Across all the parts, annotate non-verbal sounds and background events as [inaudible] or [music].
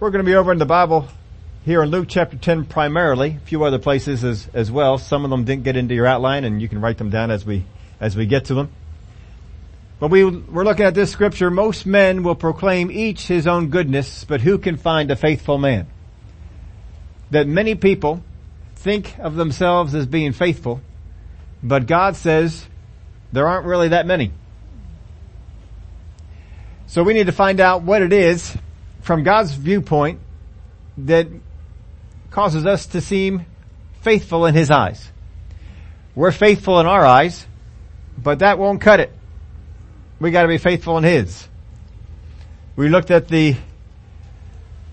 We're going to be over in the Bible here in Luke chapter 10 primarily, a few other places as, as well. Some of them didn't get into your outline and you can write them down as we, as we get to them. But we, we're looking at this scripture. Most men will proclaim each his own goodness, but who can find a faithful man? That many people think of themselves as being faithful, but God says there aren't really that many. So we need to find out what it is from God's viewpoint that causes us to seem faithful in His eyes. We're faithful in our eyes, but that won't cut it. We gotta be faithful in His. We looked at the,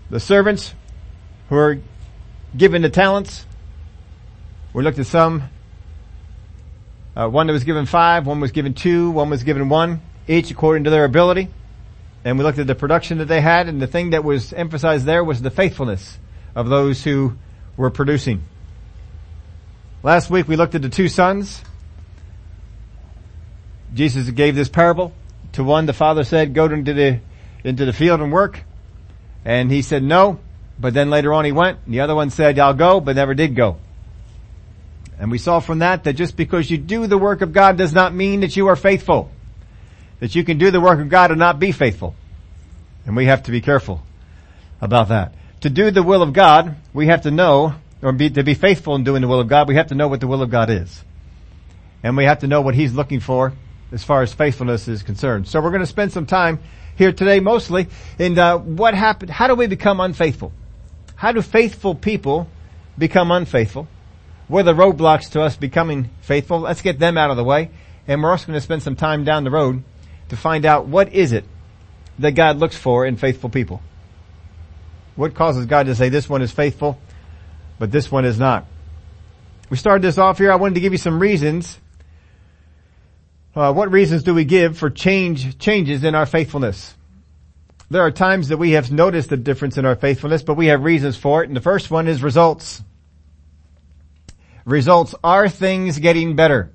the servants who are given the talents. We looked at some, uh, one that was given five, one was given two, one was given one, each according to their ability. And we looked at the production that they had and the thing that was emphasized there was the faithfulness of those who were producing. Last week we looked at the two sons. Jesus gave this parable. To one the father said, go into the, into the field and work. And he said no, but then later on he went. And the other one said, I'll go, but never did go. And we saw from that that just because you do the work of God does not mean that you are faithful that you can do the work of God and not be faithful. And we have to be careful about that. To do the will of God, we have to know, or be, to be faithful in doing the will of God, we have to know what the will of God is. And we have to know what He's looking for as far as faithfulness is concerned. So we're going to spend some time here today mostly in uh, what happened, how do we become unfaithful? How do faithful people become unfaithful? What are the roadblocks to us becoming faithful? Let's get them out of the way. And we're also going to spend some time down the road to find out what is it that God looks for in faithful people. What causes God to say this one is faithful, but this one is not? We started this off here. I wanted to give you some reasons. Uh, what reasons do we give for change, changes in our faithfulness? There are times that we have noticed a difference in our faithfulness, but we have reasons for it. And the first one is results. Results are things getting better.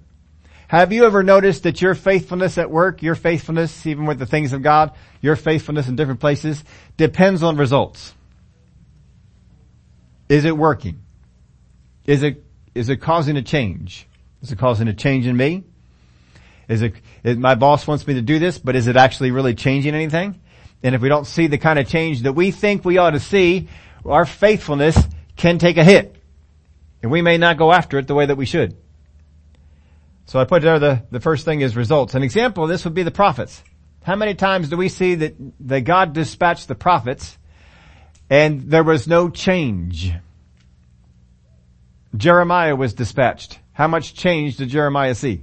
Have you ever noticed that your faithfulness at work, your faithfulness even with the things of God, your faithfulness in different places depends on results? Is it working? Is it, is it causing a change? Is it causing a change in me? Is it, is my boss wants me to do this, but is it actually really changing anything? And if we don't see the kind of change that we think we ought to see, our faithfulness can take a hit. And we may not go after it the way that we should. So I put there the, the first thing is results. An example of this would be the prophets. How many times do we see that, that God dispatched the prophets and there was no change? Jeremiah was dispatched. How much change did Jeremiah see?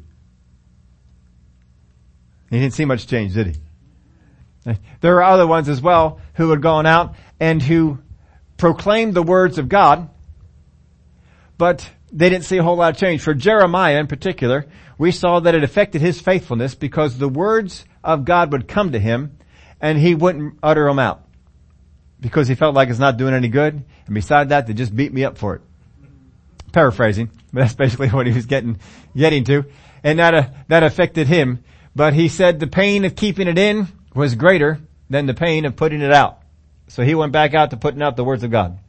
He didn't see much change, did he? There are other ones as well who had gone out and who proclaimed the words of God, but they didn't see a whole lot of change. For Jeremiah in particular, we saw that it affected his faithfulness because the words of God would come to him and he wouldn't utter them out because he felt like it's not doing any good. And beside that, they just beat me up for it. Paraphrasing, but that's basically [laughs] what he was getting, getting to. And that, uh, that affected him. But he said the pain of keeping it in was greater than the pain of putting it out. So he went back out to putting out the words of God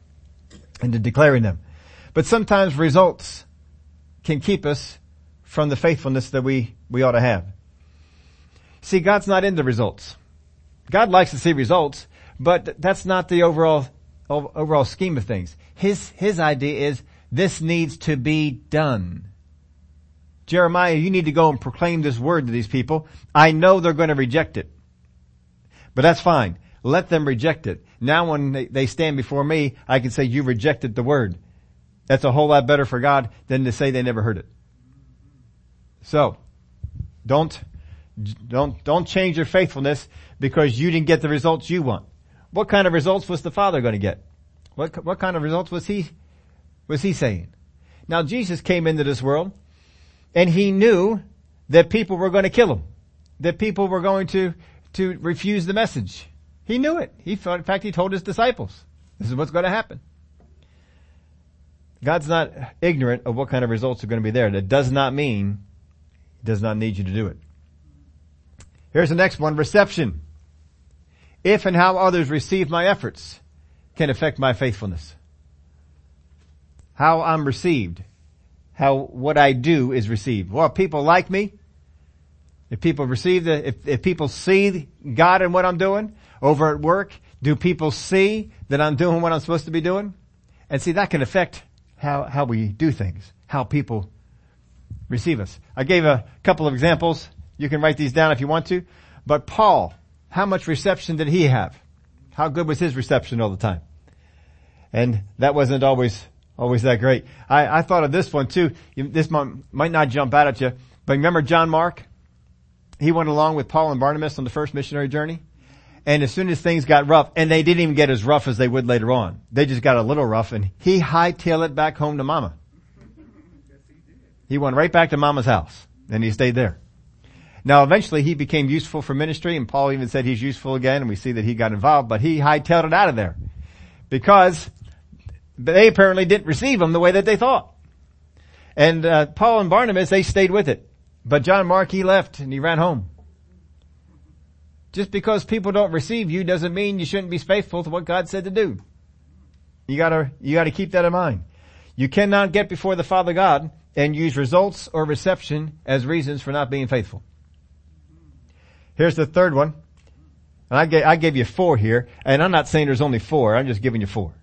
and to declaring them. But sometimes results can keep us from the faithfulness that we, we ought to have. See, God's not into results. God likes to see results, but that's not the overall, overall scheme of things. His, his idea is this needs to be done. Jeremiah, you need to go and proclaim this word to these people. I know they're going to reject it. But that's fine. Let them reject it. Now when they, they stand before me, I can say, you rejected the word. That's a whole lot better for God than to say they never heard it. So, don't, don't, don't change your faithfulness because you didn't get the results you want. What kind of results was the Father going to get? What, what kind of results was he, was he saying? Now Jesus came into this world and he knew that people were going to kill him. That people were going to, to refuse the message. He knew it. He, in fact, he told his disciples, this is what's going to happen. God's not ignorant of what kind of results are going to be there. That does not mean He does not need you to do it. Here's the next one, reception. If and how others receive my efforts can affect my faithfulness. How I'm received. How what I do is received. Well, people like me. If people receive the, if, if people see God in what I'm doing over at work, do people see that I'm doing what I'm supposed to be doing? And see, that can affect how, how we do things, how people receive us. I gave a couple of examples. You can write these down if you want to. But Paul, how much reception did he have? How good was his reception all the time? And that wasn't always, always that great. I, I thought of this one too. This might, might not jump out at you, but remember John Mark? He went along with Paul and Barnabas on the first missionary journey. And as soon as things got rough, and they didn't even get as rough as they would later on, they just got a little rough and he hightailed it back home to mama. He went right back to mama's house and he stayed there. Now eventually he became useful for ministry and Paul even said he's useful again and we see that he got involved, but he hightailed it out of there because they apparently didn't receive him the way that they thought. And uh, Paul and Barnabas, they stayed with it. But John Mark, he left and he ran home. Just because people don't receive you doesn't mean you shouldn't be faithful to what God said to do. You gotta, you gotta keep that in mind. You cannot get before the Father God and use results or reception as reasons for not being faithful. Here's the third one. And I gave, I gave you four here, and I'm not saying there's only four, I'm just giving you four.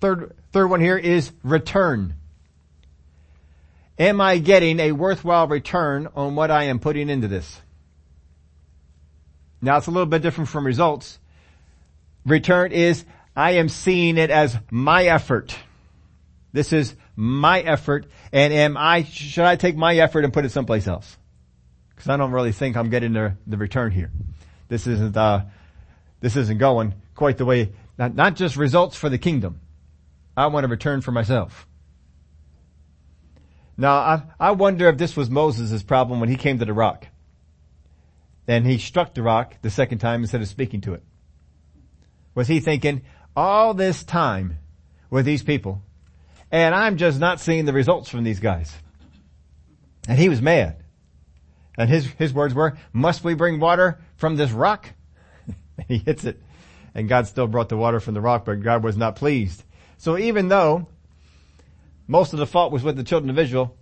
Third, third one here is return. Am I getting a worthwhile return on what I am putting into this? Now it's a little bit different from results. Return is, I am seeing it as my effort. This is my effort and am I, should I take my effort and put it someplace else? Cause I don't really think I'm getting the, the return here. This isn't, uh, this isn't going quite the way, not, not just results for the kingdom. I want a return for myself. Now, I, I wonder if this was Moses' problem when he came to the rock. And he struck the rock the second time instead of speaking to it. Was he thinking, all this time with these people, and I'm just not seeing the results from these guys. And he was mad. And his, his words were, must we bring water from this rock? [laughs] he hits it. And God still brought the water from the rock, but God was not pleased. So even though most of the fault was with the children of Israel.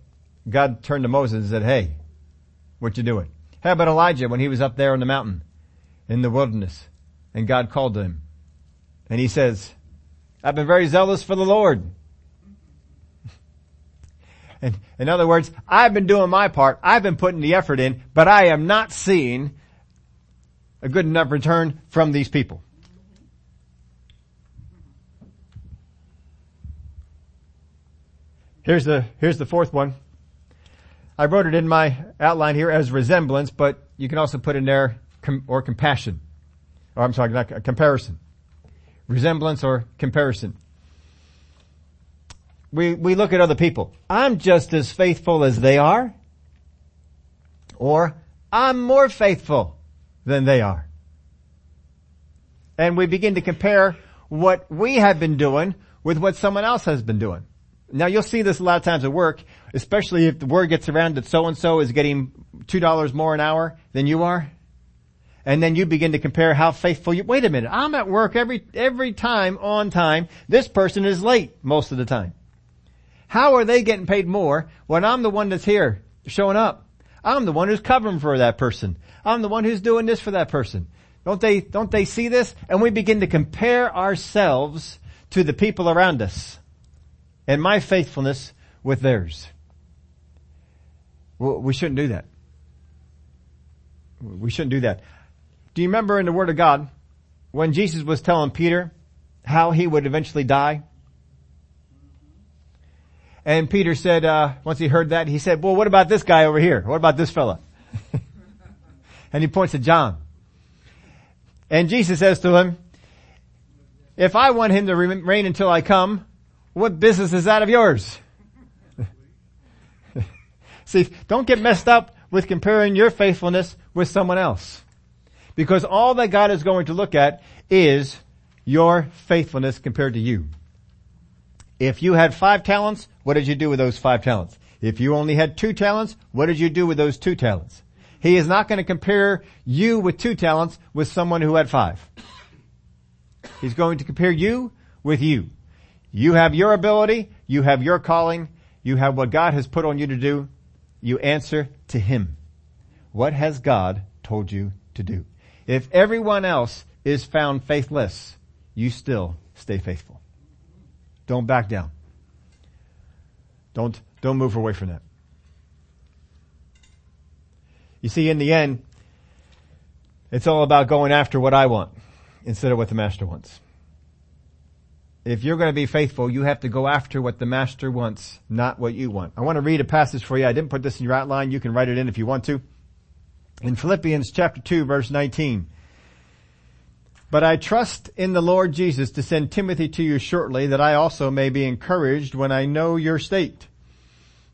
God turned to Moses and said, hey, what you doing? How about Elijah when he was up there on the mountain in the wilderness and God called to him and he says, I've been very zealous for the Lord. [laughs] and in other words, I've been doing my part. I've been putting the effort in, but I am not seeing a good enough return from these people. Here's the, here's the fourth one. I wrote it in my outline here as resemblance, but you can also put in there com- or compassion. Or I'm sorry, not uh, comparison. Resemblance or comparison. We, we look at other people. I'm just as faithful as they are. Or I'm more faithful than they are. And we begin to compare what we have been doing with what someone else has been doing. Now you'll see this a lot of times at work, especially if the word gets around that so and so is getting two dollars more an hour than you are. And then you begin to compare how faithful you, wait a minute, I'm at work every, every time on time. This person is late most of the time. How are they getting paid more when I'm the one that's here showing up? I'm the one who's covering for that person. I'm the one who's doing this for that person. Don't they, don't they see this? And we begin to compare ourselves to the people around us and my faithfulness with theirs. Well, we shouldn't do that. We shouldn't do that. Do you remember in the Word of God when Jesus was telling Peter how he would eventually die? And Peter said, uh, once he heard that, he said, well, what about this guy over here? What about this fella? [laughs] and he points to John. And Jesus says to him, if I want him to reign until I come, what business is that of yours? [laughs] See, don't get messed up with comparing your faithfulness with someone else. Because all that God is going to look at is your faithfulness compared to you. If you had five talents, what did you do with those five talents? If you only had two talents, what did you do with those two talents? He is not going to compare you with two talents with someone who had five. He's going to compare you with you. You have your ability, you have your calling, you have what God has put on you to do. You answer to Him. What has God told you to do? If everyone else is found faithless, you still stay faithful. Don't back down. Don't, don't move away from that. You see, in the end, it's all about going after what I want instead of what the master wants. If you're going to be faithful, you have to go after what the master wants, not what you want. I want to read a passage for you. I didn't put this in your outline. You can write it in if you want to. In Philippians chapter 2 verse 19. But I trust in the Lord Jesus to send Timothy to you shortly that I also may be encouraged when I know your state.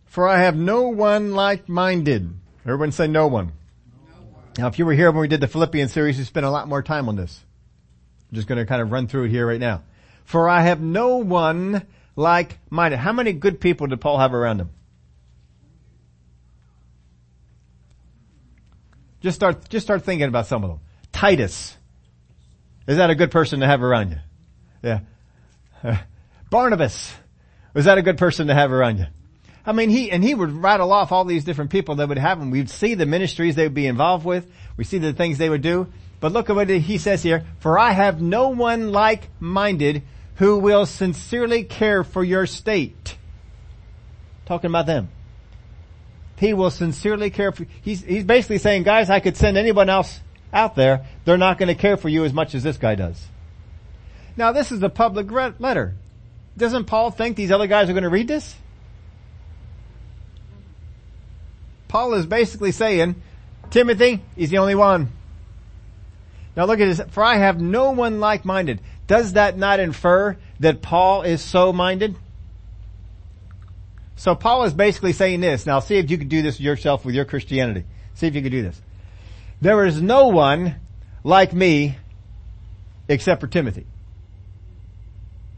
For I have no one like-minded. Everyone say no one. Now if you were here when we did the Philippians series, we spent a lot more time on this. I'm just going to kind of run through it here right now. For I have no one like-minded. How many good people did Paul have around him? Just start, just start thinking about some of them. Titus. Is that a good person to have around you? Yeah. [laughs] Barnabas. Was that a good person to have around you? I mean, he, and he would rattle off all these different people that would have him. We'd see the ministries they would be involved with. We see the things they would do. But look at what he says here. For I have no one like-minded who will sincerely care for your state. Talking about them. He will sincerely care for, he's, he's basically saying, guys, I could send anyone else out there. They're not going to care for you as much as this guy does. Now this is a public letter. Doesn't Paul think these other guys are going to read this? Paul is basically saying, Timothy, he's the only one. Now look at this. For I have no one like-minded. Does that not infer that Paul is so minded? So Paul is basically saying this. Now see if you can do this yourself with your Christianity. See if you can do this. There is no one like me except for Timothy.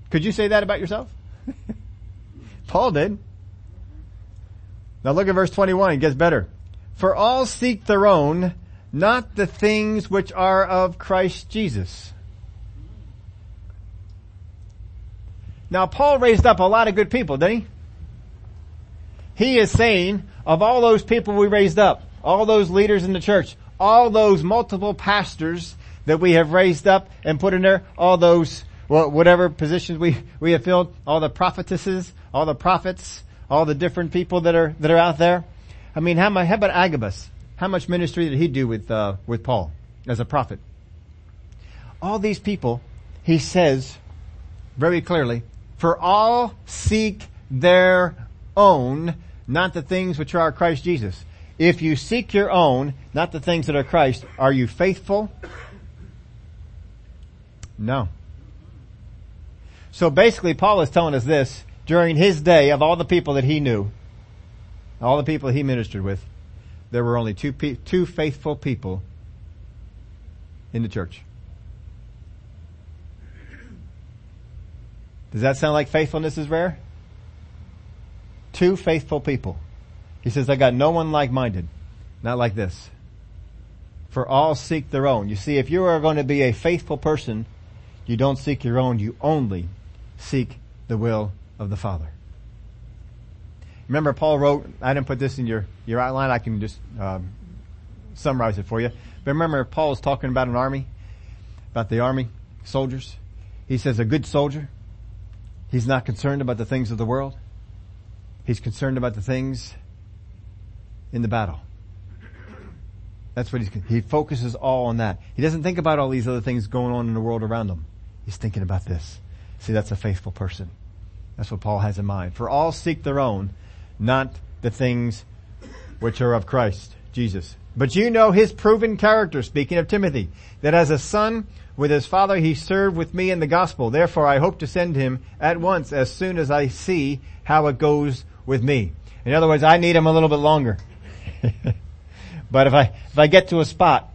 Could you say that about yourself? [laughs] Paul did. Now look at verse 21. It gets better. For all seek their own, not the things which are of Christ Jesus. Now Paul raised up a lot of good people, didn't he? He is saying, of all those people we raised up, all those leaders in the church, all those multiple pastors that we have raised up and put in there, all those, well, whatever positions we, we have filled, all the prophetesses, all the prophets, all the different people that are, that are out there. I mean, how, how about Agabus? How much ministry did he do with, uh, with Paul as a prophet? All these people, he says very clearly, for all seek their own, not the things which are Christ Jesus. If you seek your own, not the things that are Christ, are you faithful? No. So basically Paul is telling us this, during his day of all the people that he knew, all the people he ministered with, there were only two, two faithful people in the church. Does that sound like faithfulness is rare? Two faithful people. He says, I got no one like-minded. Not like this. For all seek their own. You see, if you are going to be a faithful person, you don't seek your own, you only seek the will of the Father. Remember Paul wrote, I didn't put this in your, your outline, I can just um, summarize it for you. But remember Paul is talking about an army, about the army, soldiers. He says a good soldier, he's not concerned about the things of the world. He's concerned about the things in the battle. That's what he's, he focuses all on that. He doesn't think about all these other things going on in the world around him. He's thinking about this. See, that's a faithful person. That's what Paul has in mind. For all seek their own, not the things which are of Christ, Jesus. But you know his proven character, speaking of Timothy, that as a son with his father he served with me in the gospel. Therefore I hope to send him at once as soon as I see how it goes with me. In other words, I need him a little bit longer. [laughs] but if I, if I get to a spot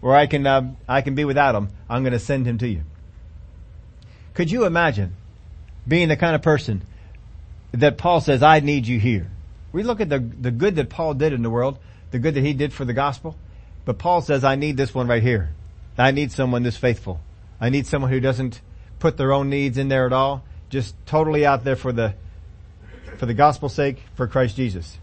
where I can, uh, I can be without him, I'm going to send him to you. Could you imagine being the kind of person that Paul says, I need you here? We look at the, the good that Paul did in the world, the good that he did for the gospel, but Paul says, I need this one right here. I need someone this faithful. I need someone who doesn't put their own needs in there at all, just totally out there for the, for the gospel's sake, for Christ Jesus.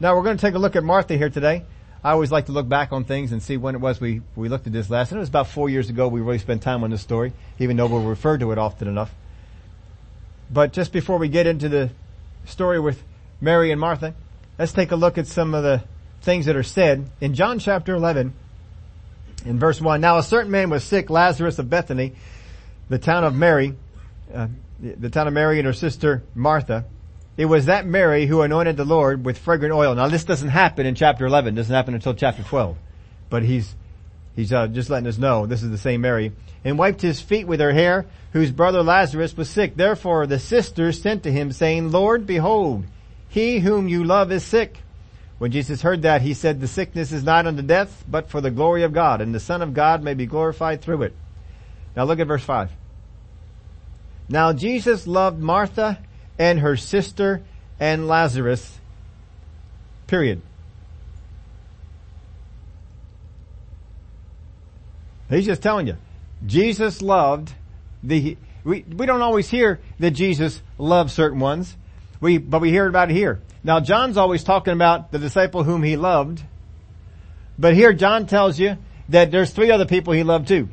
Now we're going to take a look at Martha here today. I always like to look back on things and see when it was we, we looked at this last. And it was about four years ago we really spent time on this story, even though we'll refer to it often enough. But just before we get into the story with Mary and Martha, let's take a look at some of the things that are said in John chapter 11 in verse 1. Now a certain man was sick, Lazarus of Bethany, the town of Mary, uh, the town of Mary and her sister Martha. It was that Mary who anointed the Lord with fragrant oil. Now this doesn't happen in chapter 11. It doesn't happen until chapter 12. But he's, he's uh, just letting us know this is the same Mary. And wiped his feet with her hair, whose brother Lazarus was sick. Therefore the sisters sent to him saying, Lord, behold, he whom you love is sick. When Jesus heard that, he said, the sickness is not unto death, but for the glory of God, and the Son of God may be glorified through it. Now look at verse 5. Now Jesus loved Martha and her sister and Lazarus. Period. He's just telling you. Jesus loved the, we, we don't always hear that Jesus loved certain ones. We, but we hear about it here. Now John's always talking about the disciple whom he loved. But here John tells you that there's three other people he loved too.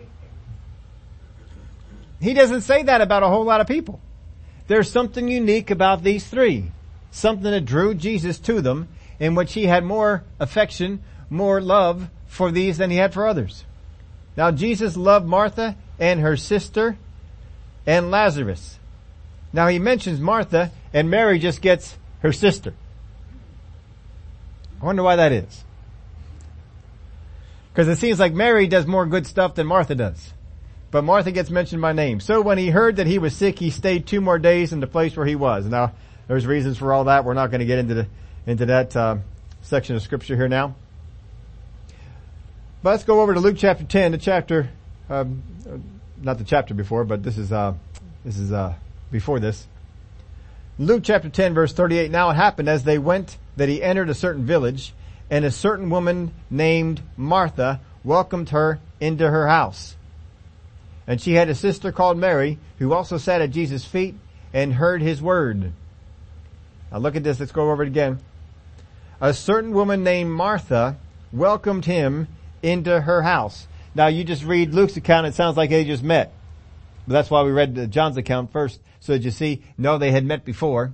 He doesn't say that about a whole lot of people. There's something unique about these three. Something that drew Jesus to them in which he had more affection, more love for these than he had for others. Now Jesus loved Martha and her sister and Lazarus. Now he mentions Martha and Mary just gets her sister. I wonder why that is. Because it seems like Mary does more good stuff than Martha does. But Martha gets mentioned by name. So when he heard that he was sick, he stayed two more days in the place where he was. Now, there's reasons for all that. We're not going to get into the, into that uh, section of scripture here now. But let's go over to Luke chapter 10, the chapter, um, not the chapter before, but this is, uh, this is, uh, before this. Luke chapter 10 verse 38, now it happened as they went that he entered a certain village and a certain woman named Martha welcomed her into her house. And she had a sister called Mary who also sat at Jesus' feet and heard his word. Now look at this. Let's go over it again. A certain woman named Martha welcomed him into her house. Now you just read Luke's account. It sounds like they just met. But that's why we read John's account first. So that you see, no, they had met before.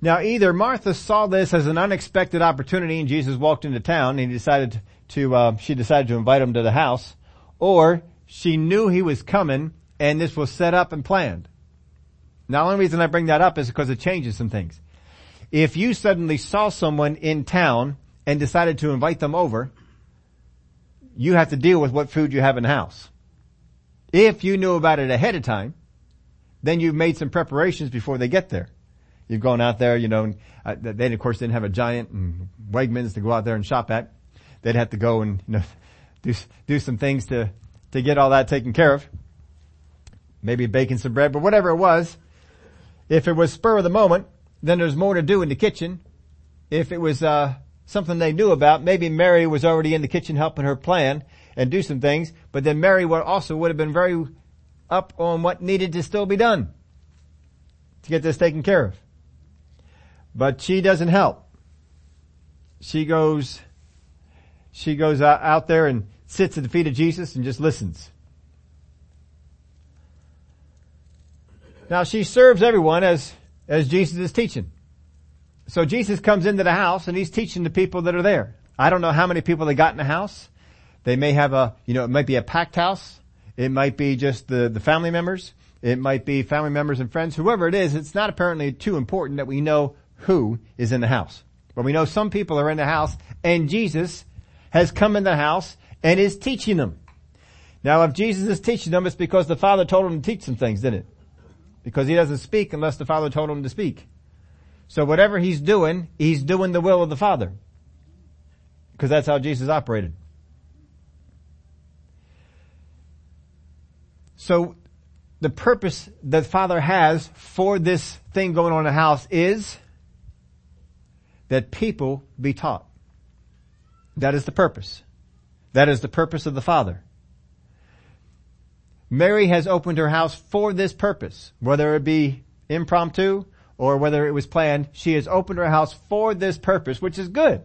Now either Martha saw this as an unexpected opportunity and Jesus walked into town and he decided to, uh, she decided to invite him to the house, or she knew he was coming and this was set up and planned. Now the only reason I bring that up is because it changes some things. If you suddenly saw someone in town and decided to invite them over, you have to deal with what food you have in the house. If you knew about it ahead of time, then you've made some preparations before they get there. You've gone out there, you know, and uh, they of course didn't have a Giant and Wegmans to go out there and shop at. They'd have to go and, you know, [laughs] do, do some things to to get all that taken care of. Maybe baking some bread, but whatever it was, if it was spur of the moment, then there's more to do in the kitchen. If it was, uh, something they knew about, maybe Mary was already in the kitchen helping her plan and do some things, but then Mary would also would have been very up on what needed to still be done to get this taken care of. But she doesn't help. She goes, she goes out there and sits at the feet of Jesus and just listens. Now she serves everyone as, as Jesus is teaching. So Jesus comes into the house and he's teaching the people that are there. I don't know how many people they got in the house. They may have a, you know, it might be a packed house. It might be just the, the family members. It might be family members and friends. Whoever it is, it's not apparently too important that we know who is in the house. But we know some people are in the house and Jesus has come in the house and is teaching them. Now if Jesus is teaching them, it's because the Father told him to teach some things, didn't it? Because he doesn't speak unless the Father told him to speak. So whatever he's doing, he's doing the will of the Father. Because that's how Jesus operated. So the purpose that Father has for this thing going on in the house is that people be taught. That is the purpose. That is the purpose of the Father. Mary has opened her house for this purpose, whether it be impromptu or whether it was planned. She has opened her house for this purpose, which is good.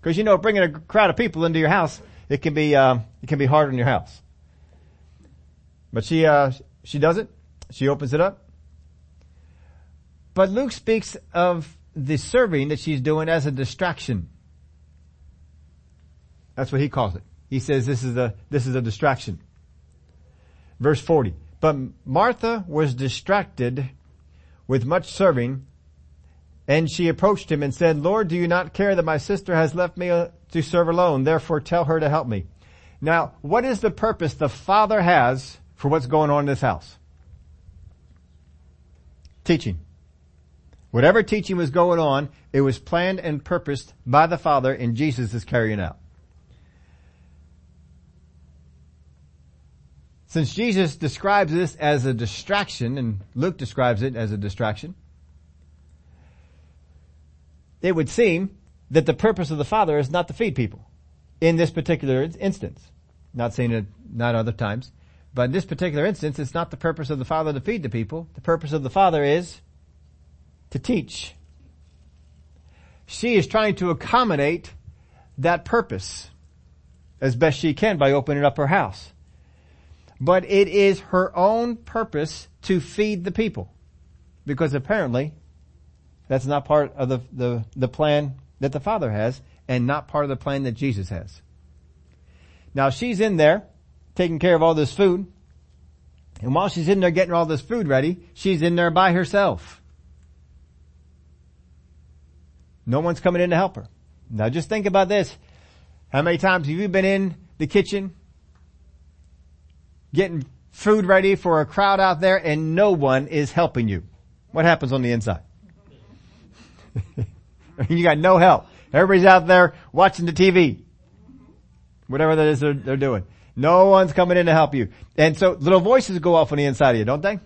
Because you know, bringing a crowd of people into your house, it can be uh, it can be hard on your house. But she uh, she does it. She opens it up. But Luke speaks of the serving that she's doing as a distraction. That's what he calls it. He says this is a this is a distraction. Verse 40. But Martha was distracted with much serving and she approached him and said, Lord, do you not care that my sister has left me uh, to serve alone? Therefore tell her to help me. Now, what is the purpose the father has for what's going on in this house? Teaching. Whatever teaching was going on, it was planned and purposed by the Father and Jesus is carrying out. Since Jesus describes this as a distraction, and Luke describes it as a distraction, it would seem that the purpose of the Father is not to feed people in this particular instance. Not saying it not other times, but in this particular instance, it's not the purpose of the Father to feed the people. The purpose of the Father is to teach. She is trying to accommodate that purpose as best she can by opening up her house but it is her own purpose to feed the people. Because apparently, that's not part of the, the, the plan that the Father has, and not part of the plan that Jesus has. Now she's in there, taking care of all this food, and while she's in there getting all this food ready, she's in there by herself. No one's coming in to help her. Now just think about this. How many times have you been in the kitchen getting food ready for a crowd out there and no one is helping you. What happens on the inside? [laughs] you got no help. Everybody's out there watching the TV. Whatever that is they're, they're doing. No one's coming in to help you. And so little voices go off on the inside of you, don't they?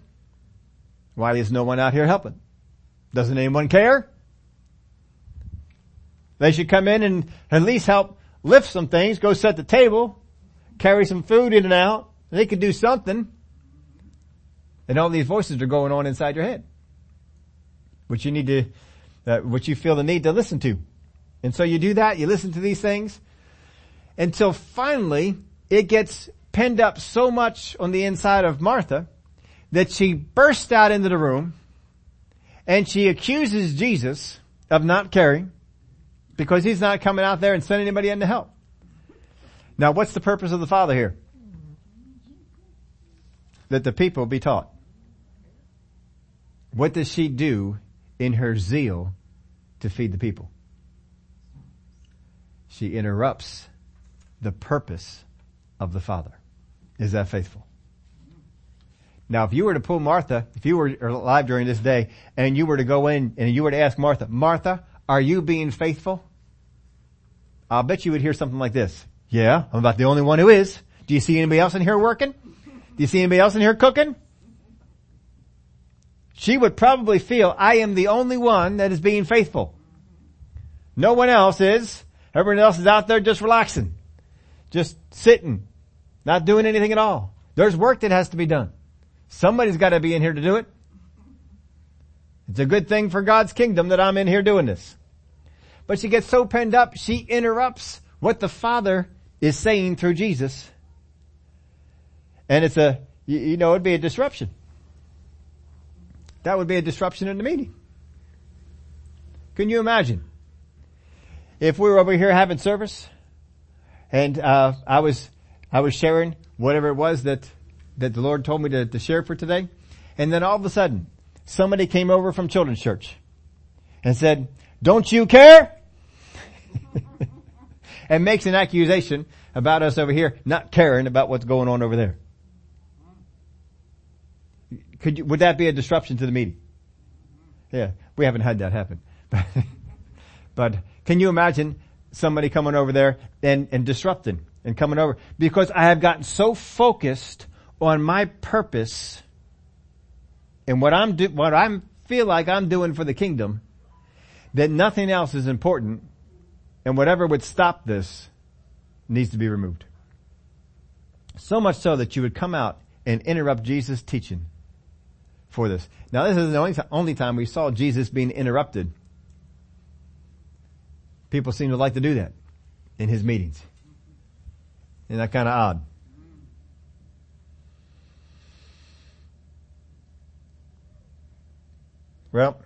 Why is no one out here helping? Doesn't anyone care? They should come in and at least help lift some things, go set the table, carry some food in and out. They could do something. And all these voices are going on inside your head. Which you need to, uh, which you feel the need to listen to. And so you do that, you listen to these things, until finally it gets penned up so much on the inside of Martha that she bursts out into the room and she accuses Jesus of not caring because he's not coming out there and sending anybody in to help. Now what's the purpose of the Father here? that the people be taught. What does she do in her zeal to feed the people? She interrupts the purpose of the Father. Is that faithful? Now, if you were to pull Martha, if you were alive during this day, and you were to go in and you were to ask Martha, Martha, are you being faithful? I'll bet you would hear something like this. Yeah, I'm about the only one who is. Do you see anybody else in here working? Do you see anybody else in here cooking? She would probably feel, I am the only one that is being faithful. No one else is. Everyone else is out there just relaxing. Just sitting. Not doing anything at all. There's work that has to be done. Somebody's got to be in here to do it. It's a good thing for God's kingdom that I'm in here doing this. But she gets so penned up, she interrupts what the Father is saying through Jesus and it's a, you, know, it'd be a disruption. That would be a disruption in the meeting. Can you imagine? If we were over here having service and, uh, I was, I was sharing whatever it was that, that the Lord told me to, to share for today. And then all of a sudden, somebody came over from children's church and said, don't you care? [laughs] and makes an accusation about us over here, not caring about what's going on over there. Could you, would that be a disruption to the meeting? Yeah, we haven't had that happen. [laughs] but can you imagine somebody coming over there and, and disrupting and coming over? Because I have gotten so focused on my purpose and what I'm do, what I'm feel like I'm doing for the kingdom that nothing else is important and whatever would stop this needs to be removed. So much so that you would come out and interrupt Jesus' teaching for this. Now this is the only, only time we saw Jesus being interrupted. People seem to like to do that in his meetings. Isn't that kind of odd? Well,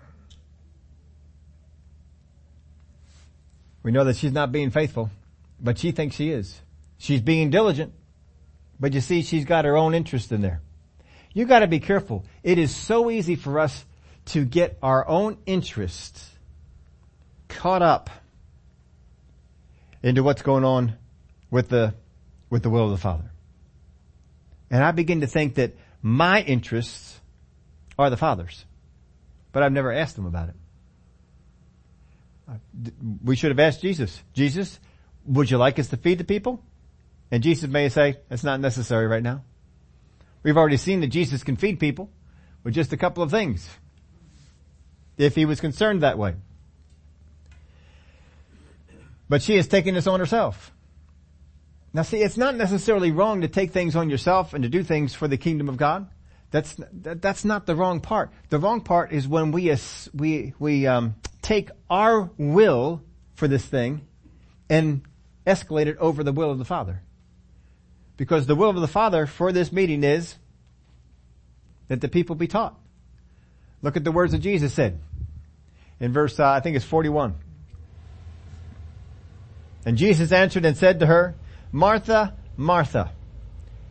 we know that she's not being faithful, but she thinks she is. She's being diligent, but you see, she's got her own interest in there. You gotta be careful. It is so easy for us to get our own interests caught up into what's going on with the, with the will of the Father. And I begin to think that my interests are the Father's. But I've never asked him about it. We should have asked Jesus, Jesus, would you like us to feed the people? And Jesus may say, that's not necessary right now. We've already seen that Jesus can feed people with just a couple of things. If he was concerned that way. But she is taking this on herself. Now see, it's not necessarily wrong to take things on yourself and to do things for the kingdom of God. That's that, that's not the wrong part. The wrong part is when we we we um, take our will for this thing and escalate it over the will of the Father. Because the will of the Father for this meeting is that the people be taught. Look at the words that Jesus said in verse, uh, I think it's 41. And Jesus answered and said to her, Martha, Martha,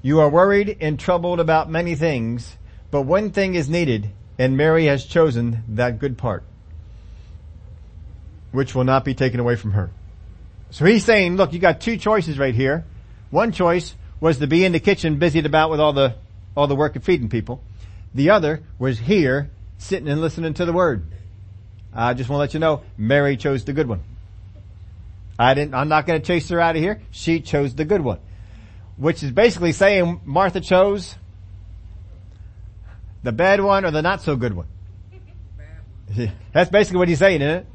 you are worried and troubled about many things, but one thing is needed, and Mary has chosen that good part, which will not be taken away from her. So he's saying, look, you got two choices right here. One choice was to be in the kitchen busied about with all the, all the work of feeding people. The other was here, sitting and listening to the word. I just want to let you know, Mary chose the good one. I didn't, I'm not going to chase her out of here. She chose the good one which is basically saying Martha chose the bad one or the not so good one. [laughs] That's basically what he's saying, isn't it?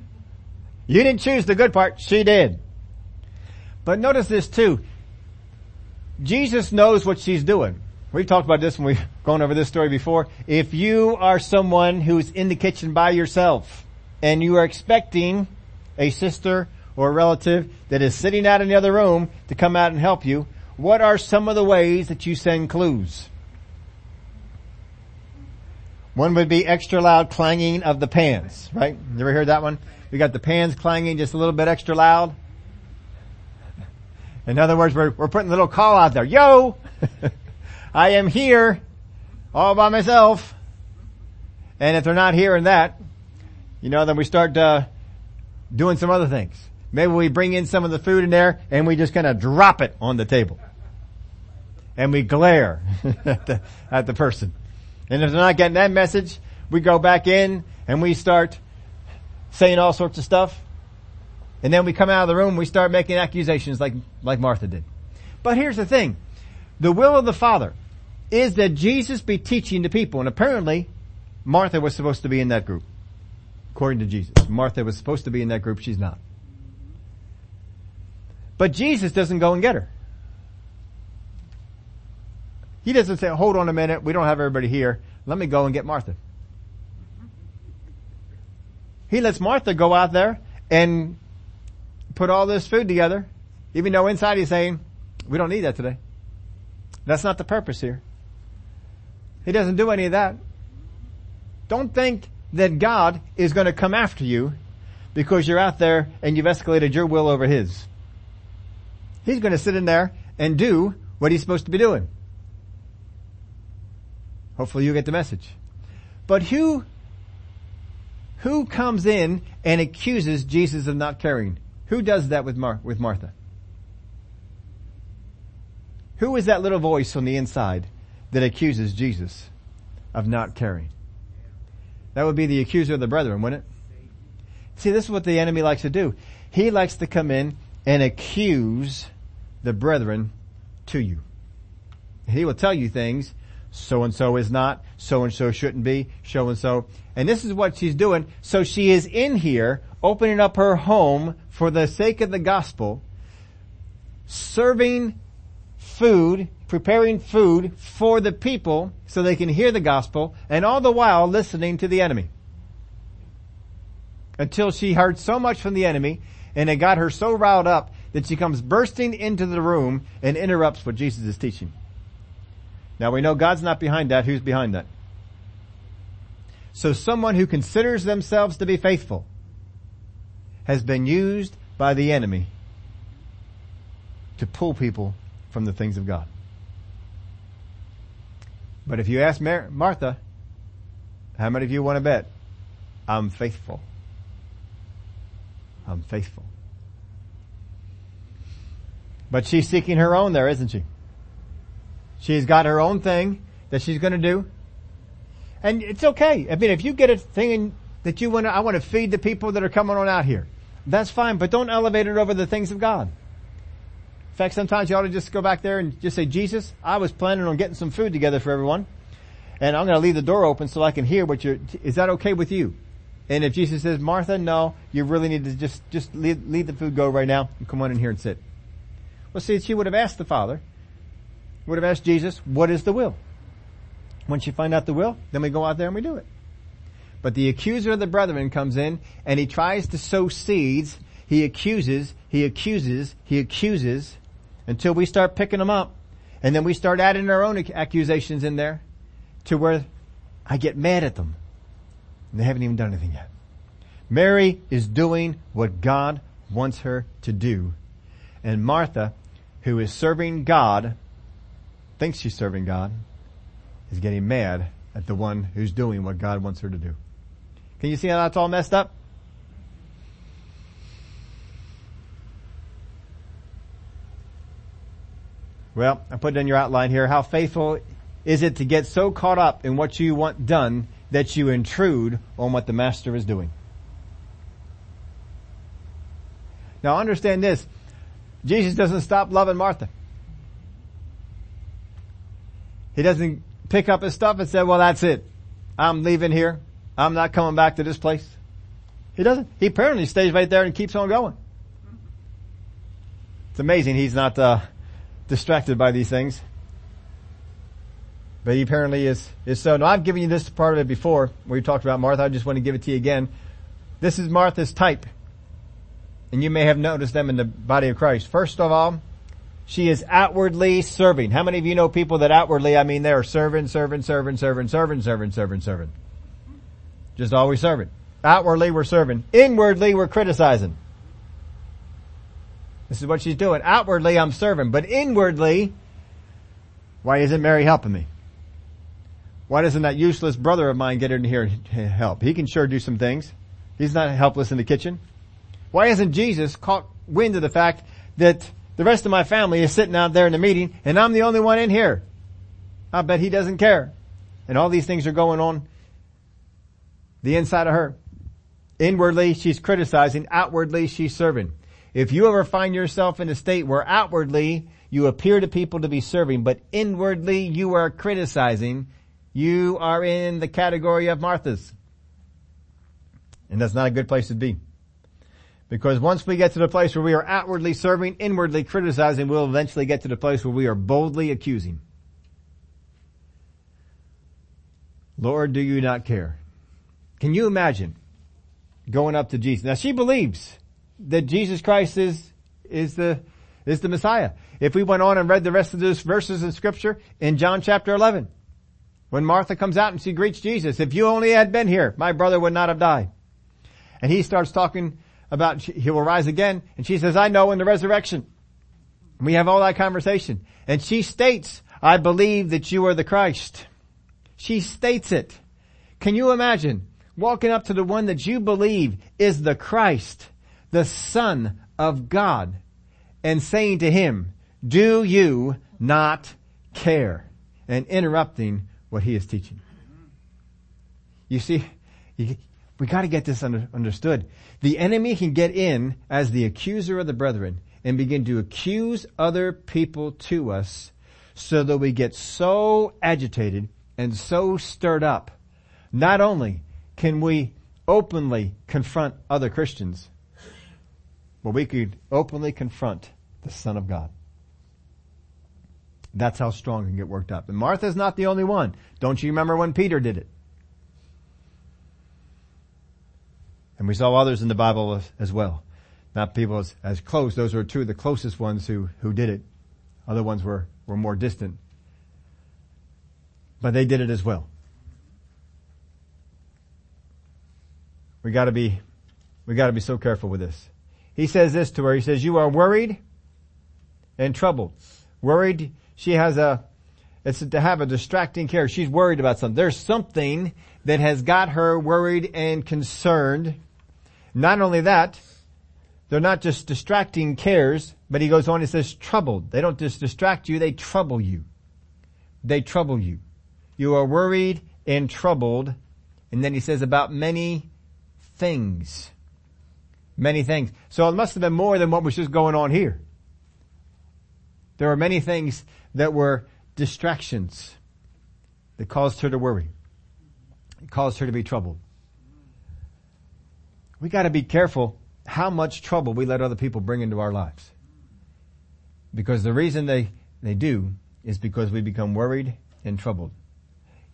You didn't choose the good part, she did. But notice this too. Jesus knows what she's doing. We've talked about this when we've [laughs] gone over this story before. If you are someone who's in the kitchen by yourself and you are expecting a sister or a relative that is sitting out in the other room to come out and help you, what are some of the ways that you send clues? One would be extra loud clanging of the pans, right? You ever heard that one? We got the pans clanging just a little bit extra loud. In other words, we're, we're putting a little call out there. Yo! [laughs] I am here all by myself. And if they're not hearing that, you know, then we start, uh, doing some other things. Maybe we bring in some of the food in there and we just kind of drop it on the table. And we glare [laughs] at, the, at the person. And if they're not getting that message, we go back in and we start saying all sorts of stuff. And then we come out of the room and we start making accusations like, like Martha did. But here's the thing. The will of the Father is that Jesus be teaching the people. And apparently, Martha was supposed to be in that group. According to Jesus. Martha was supposed to be in that group. She's not. But Jesus doesn't go and get her. He doesn't say, hold on a minute, we don't have everybody here. Let me go and get Martha. He lets Martha go out there and put all this food together, even though inside he's saying, we don't need that today. That's not the purpose here. He doesn't do any of that. Don't think that God is going to come after you because you're out there and you've escalated your will over his. He's going to sit in there and do what he's supposed to be doing. Hopefully you get the message. But who, who comes in and accuses Jesus of not caring? Who does that with Mar- with Martha? Who is that little voice on the inside that accuses Jesus of not caring? That would be the accuser of the brethren, wouldn't it? See, this is what the enemy likes to do. He likes to come in and accuse the brethren to you. He will tell you things, so and so is not, so and so shouldn't be, so and so. And this is what she's doing. So she is in here, opening up her home for the sake of the gospel, serving food, preparing food for the people so they can hear the gospel, and all the while listening to the enemy. Until she heard so much from the enemy, and it got her so riled up that she comes bursting into the room and interrupts what Jesus is teaching. Now we know God's not behind that. Who's behind that? So someone who considers themselves to be faithful has been used by the enemy to pull people from the things of God. But if you ask Mar- Martha, how many of you want to bet? I'm faithful. I'm faithful. But she's seeking her own there, isn't she? She's got her own thing that she's going to do. And it's okay. I mean, if you get a thing that you want to, I want to feed the people that are coming on out here. That's fine, but don't elevate it over the things of God. In fact, sometimes you ought to just go back there and just say, Jesus, I was planning on getting some food together for everyone. And I'm going to leave the door open so I can hear what you're, is that okay with you? And if Jesus says, Martha, no, you really need to just, just leave, leave the food go right now and come on in here and sit. Well, see, she would have asked the Father, would have asked Jesus, what is the will? Once you find out the will, then we go out there and we do it. But the accuser of the brethren comes in and he tries to sow seeds. He accuses, he accuses, he accuses until we start picking them up. And then we start adding our own accusations in there to where I get mad at them. And they haven't even done anything yet. Mary is doing what God wants her to do. And Martha, who is serving God, thinks she's serving God is getting mad at the one who's doing what God wants her to do. Can you see how that's all messed up? Well, I put it in your outline here. How faithful is it to get so caught up in what you want done that you intrude on what the master is doing? Now understand this. Jesus doesn't stop loving Martha. He doesn't pick up his stuff and say, well, that's it. I'm leaving here. I'm not coming back to this place. He doesn't. He apparently stays right there and keeps on going. It's amazing he's not uh, distracted by these things. But he apparently is, is so. Now I've given you this part of it before. We talked about Martha. I just want to give it to you again. This is Martha's type. And you may have noticed them in the body of Christ. First of all, she is outwardly serving. How many of you know people that outwardly, I mean, they are serving, serving, serving, serving, serving, serving, serving, serving. Just always serving. Outwardly we're serving. Inwardly we're criticizing. This is what she's doing. Outwardly I'm serving, but inwardly, why isn't Mary helping me? Why doesn't that useless brother of mine get in here and help? He can sure do some things. He's not helpless in the kitchen. Why hasn't Jesus caught wind of the fact that the rest of my family is sitting out there in the meeting and I'm the only one in here. I bet he doesn't care. And all these things are going on the inside of her. Inwardly, she's criticizing. Outwardly, she's serving. If you ever find yourself in a state where outwardly you appear to people to be serving, but inwardly you are criticizing, you are in the category of Marthas. And that's not a good place to be. Because once we get to the place where we are outwardly serving, inwardly criticizing, we'll eventually get to the place where we are boldly accusing. Lord, do you not care? Can you imagine going up to Jesus? Now she believes that Jesus Christ is, is the, is the Messiah. If we went on and read the rest of those verses in scripture in John chapter 11, when Martha comes out and she greets Jesus, if you only had been here, my brother would not have died. And he starts talking about he will rise again. And she says, I know in the resurrection. We have all that conversation. And she states, I believe that you are the Christ. She states it. Can you imagine walking up to the one that you believe is the Christ, the Son of God, and saying to him, do you not care and interrupting what he is teaching. You see, we gotta get this under, understood. The enemy can get in as the accuser of the brethren and begin to accuse other people to us so that we get so agitated and so stirred up. Not only can we openly confront other Christians, but we could openly confront the Son of God. That's how strong can get worked up. And Martha's not the only one. Don't you remember when Peter did it? And we saw others in the Bible as, as well. Not people as, as, close. Those were two of the closest ones who, who did it. Other ones were, were more distant. But they did it as well. We gotta be, we gotta be so careful with this. He says this to her. He says, you are worried and troubled. Worried, she has a, it's to have a distracting care. She's worried about something. There's something that has got her worried and concerned not only that, they're not just distracting cares, but he goes on and says troubled. They don't just distract you, they trouble you. They trouble you. You are worried and troubled. And then he says about many things. Many things. So it must have been more than what was just going on here. There were many things that were distractions that caused her to worry. It caused her to be troubled we gotta be careful how much trouble we let other people bring into our lives. Because the reason they, they do is because we become worried and troubled.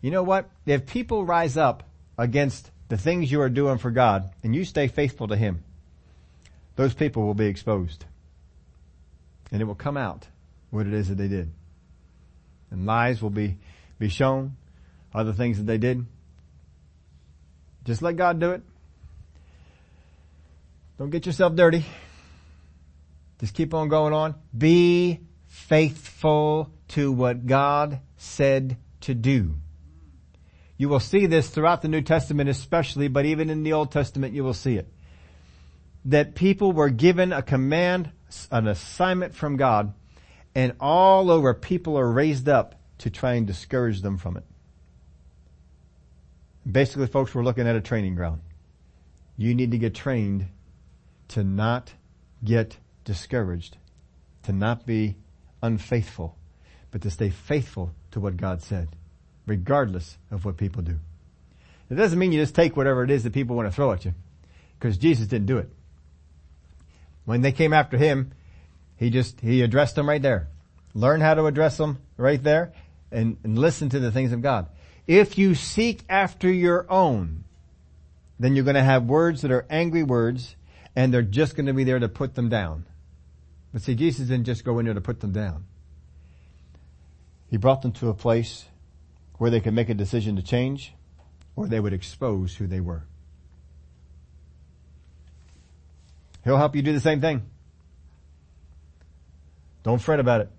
You know what? If people rise up against the things you are doing for God and you stay faithful to Him, those people will be exposed. And it will come out what it is that they did. And lies will be, be shown, other things that they did. Just let God do it. Don't get yourself dirty. Just keep on going on. Be faithful to what God said to do. You will see this throughout the New Testament especially, but even in the Old Testament you will see it. That people were given a command, an assignment from God, and all over people are raised up to try and discourage them from it. Basically folks, we're looking at a training ground. You need to get trained to not get discouraged, to not be unfaithful, but to stay faithful to what God said, regardless of what people do. It doesn't mean you just take whatever it is that people want to throw at you, because Jesus didn't do it. When they came after him, he just, he addressed them right there. Learn how to address them right there and, and listen to the things of God. If you seek after your own, then you're going to have words that are angry words and they're just going to be there to put them down. But see, Jesus didn't just go in there to put them down. He brought them to a place where they could make a decision to change or they would expose who they were. He'll help you do the same thing. Don't fret about it.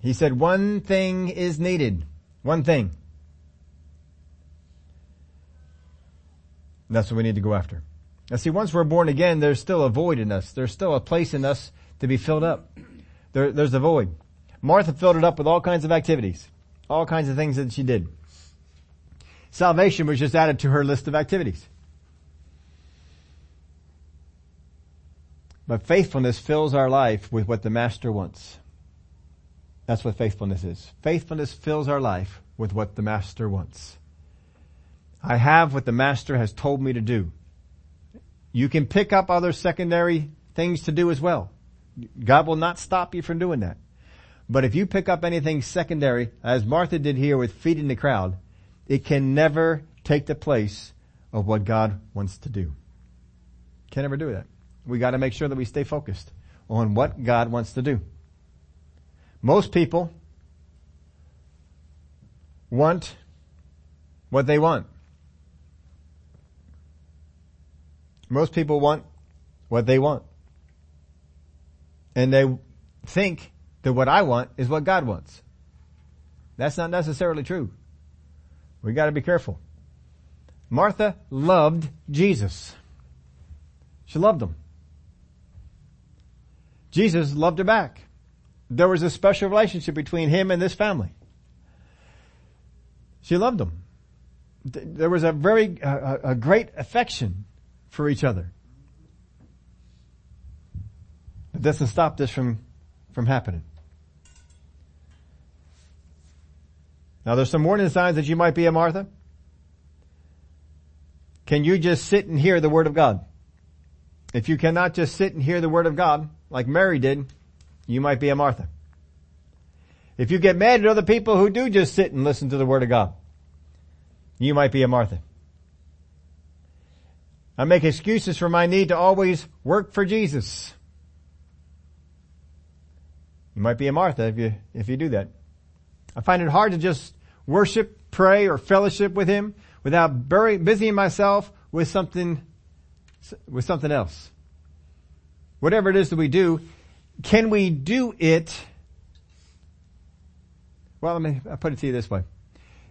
He said one thing is needed. One thing. That's what we need to go after. Now see, once we're born again, there's still a void in us. There's still a place in us to be filled up. There, there's a void. Martha filled it up with all kinds of activities. All kinds of things that she did. Salvation was just added to her list of activities. But faithfulness fills our life with what the Master wants. That's what faithfulness is. Faithfulness fills our life with what the Master wants. I have what the Master has told me to do. You can pick up other secondary things to do as well. God will not stop you from doing that. But if you pick up anything secondary, as Martha did here with feeding the crowd, it can never take the place of what God wants to do. Can never do that. We gotta make sure that we stay focused on what God wants to do. Most people want what they want. Most people want what they want. And they think that what I want is what God wants. That's not necessarily true. We gotta be careful. Martha loved Jesus. She loved him. Jesus loved her back. there was a special relationship between him and this family. She loved him. There was a very, a, a great affection for each other. It doesn't stop this from, from happening. Now there's some warning signs that you might be a Martha. Can you just sit and hear the Word of God? If you cannot just sit and hear the Word of God, like Mary did, you might be a Martha. If you get mad at other people who do just sit and listen to the Word of God, you might be a Martha. I make excuses for my need to always work for Jesus. You might be a Martha if you, if you do that. I find it hard to just worship, pray, or fellowship with Him without bury, busying myself with something, with something else. Whatever it is that we do, can we do it? Well, let me I'll put it to you this way.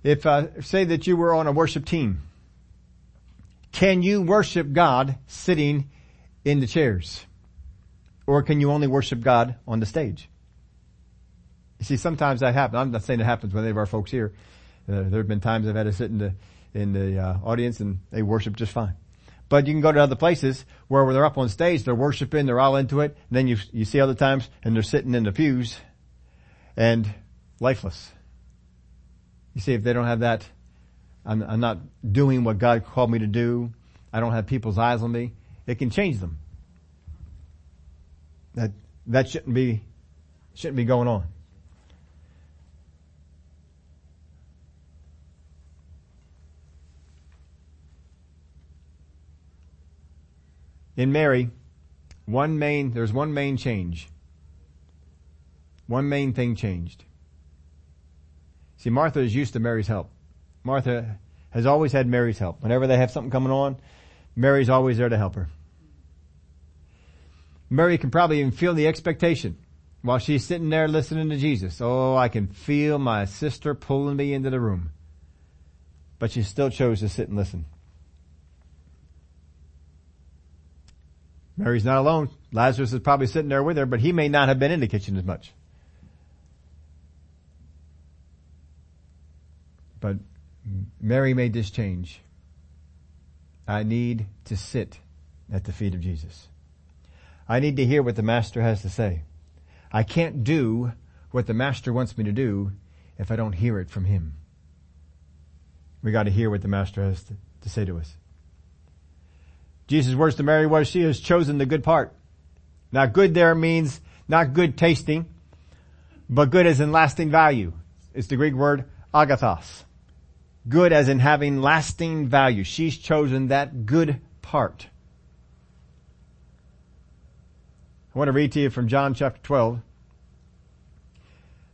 If, uh, say that you were on a worship team, can you worship God sitting in the chairs? Or can you only worship God on the stage? You see, sometimes that happens. I'm not saying it happens with any of our folks here. Uh, there have been times I've had to sit in the in the uh, audience and they worship just fine. But you can go to other places where when they're up on stage, they're worshiping, they're all into it. And then you you see other times and they're sitting in the pews and lifeless. You see, if they don't have that, I'm, I'm not doing what God called me to do. I don't have people's eyes on me. It can change them. That that shouldn't be shouldn't be going on. in Mary, one main, there's one main change. One main thing changed. See, Martha is used to Mary's help. Martha has always had Mary's help. Whenever they have something coming on, Mary's always there to help her. Mary can probably even feel the expectation while she's sitting there listening to Jesus. Oh, I can feel my sister pulling me into the room. But she still chose to sit and listen. Mary's not alone. Lazarus is probably sitting there with her, but he may not have been in the kitchen as much. But Mary made this change. I need to sit at the feet of Jesus. I need to hear what the Master has to say. I can't do what the Master wants me to do if I don't hear it from Him. We gotta hear what the Master has to, to say to us. Jesus' words to Mary was, she has chosen the good part. Now good there means not good tasting, but good as in lasting value. It's the Greek word agathos. Good as in having lasting value. She's chosen that good part. I want to read to you from John chapter 12.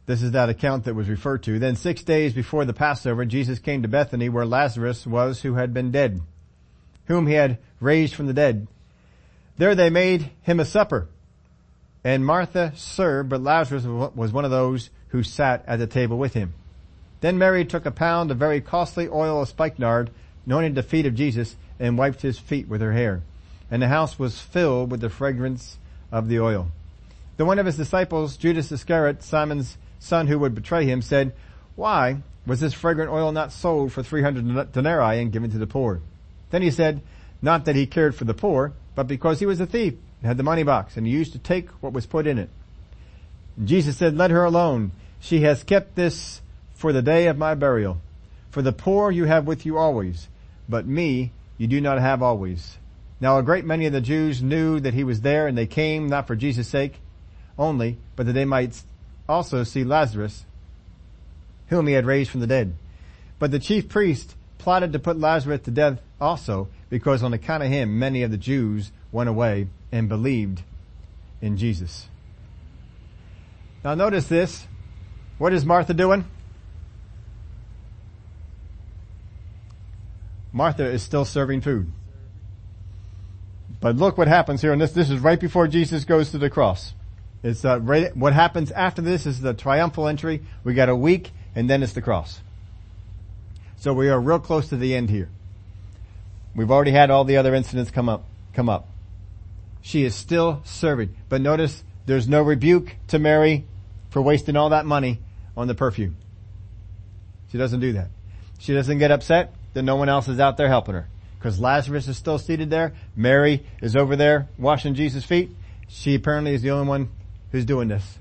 This is that account that was referred to. Then six days before the Passover, Jesus came to Bethany where Lazarus was who had been dead whom he had raised from the dead. There they made him a supper. And Martha served, but Lazarus was one of those who sat at the table with him. Then Mary took a pound of very costly oil of spikenard, anointed the feet of Jesus, and wiped his feet with her hair. And the house was filled with the fragrance of the oil. Then one of his disciples, Judas Iscariot, Simon's son who would betray him, said, Why was this fragrant oil not sold for 300 denarii and given to the poor? Then he said, not that he cared for the poor, but because he was a thief and had the money box and used to take what was put in it. And Jesus said, let her alone. She has kept this for the day of my burial. For the poor you have with you always, but me you do not have always. Now a great many of the Jews knew that he was there and they came not for Jesus' sake only, but that they might also see Lazarus, whom he had raised from the dead. But the chief priest plotted to put Lazarus to death also because on account of him many of the Jews went away and believed in Jesus. Now notice this. What is Martha doing? Martha is still serving food. But look what happens here, and this, this is right before Jesus goes to the cross. It's uh, right, what happens after this is the triumphal entry. We got a week, and then it's the cross. So we are real close to the end here. We've already had all the other incidents come up, come up. She is still serving. But notice there's no rebuke to Mary. for wasting all that money on the perfume. She doesn't do that. She doesn't get upset that no one else is out there helping her. Because Lazarus is still seated there. Mary is over there washing Jesus' feet. She apparently is the only one who's doing this.